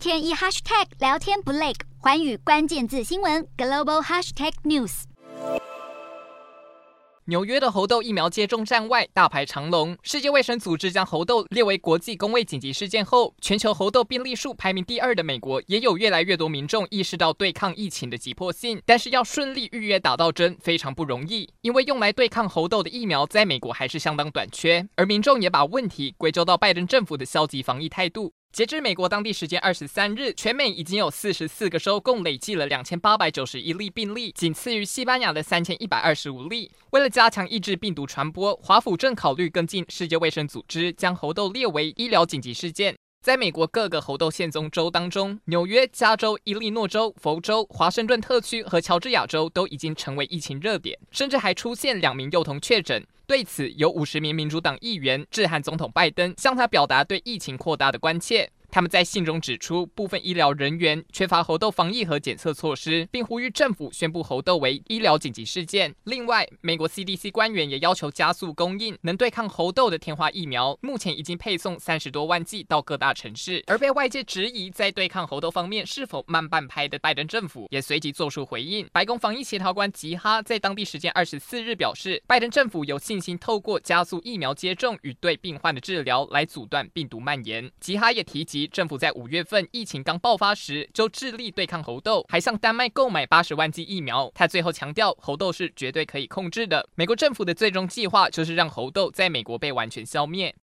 天一 hashtag 聊天不累，环宇关键字新闻 global hashtag news。纽约的猴痘疫苗接种站外大排长龙。世界卫生组织将猴痘列为国际公卫紧急事件后，全球猴痘病例数排名第二的美国，也有越来越多民众意识到对抗疫情的急迫性。但是要顺利预约打到针非常不容易，因为用来对抗猴痘的疫苗在美国还是相当短缺，而民众也把问题归咎到拜登政府的消极防疫态度。截至美国当地时间二十三日，全美已经有四十四个州共累计了两千八百九十一例病例，仅次于西班牙的三千一百二十五例。为了加强抑制病毒传播，华府正考虑跟进世界卫生组织，将猴痘列为医疗紧急事件。在美国各个猴痘现踪州当中，纽约、加州、伊利诺州、佛州、华盛顿特区和乔治亚州都已经成为疫情热点，甚至还出现两名幼童确诊。对此，有五十名民主党议员致函总统拜登，向他表达对疫情扩大的关切。他们在信中指出，部分医疗人员缺乏猴痘防疫和检测措施，并呼吁政府宣布猴痘为医疗紧急事件。另外，美国 CDC 官员也要求加速供应能对抗猴痘的天花疫苗，目前已经配送三十多万剂到各大城市。而被外界质疑在对抗猴痘方面是否慢半拍的拜登政府，也随即做出回应。白宫防疫协调官吉哈在当地时间二十四日表示，拜登政府有信心透过加速疫苗接种与对病患的治疗来阻断病毒蔓延。吉哈也提及。政府在五月份疫情刚爆发时就致力对抗猴痘，还向丹麦购买八十万剂疫苗。他最后强调，猴痘是绝对可以控制的。美国政府的最终计划就是让猴痘在美国被完全消灭。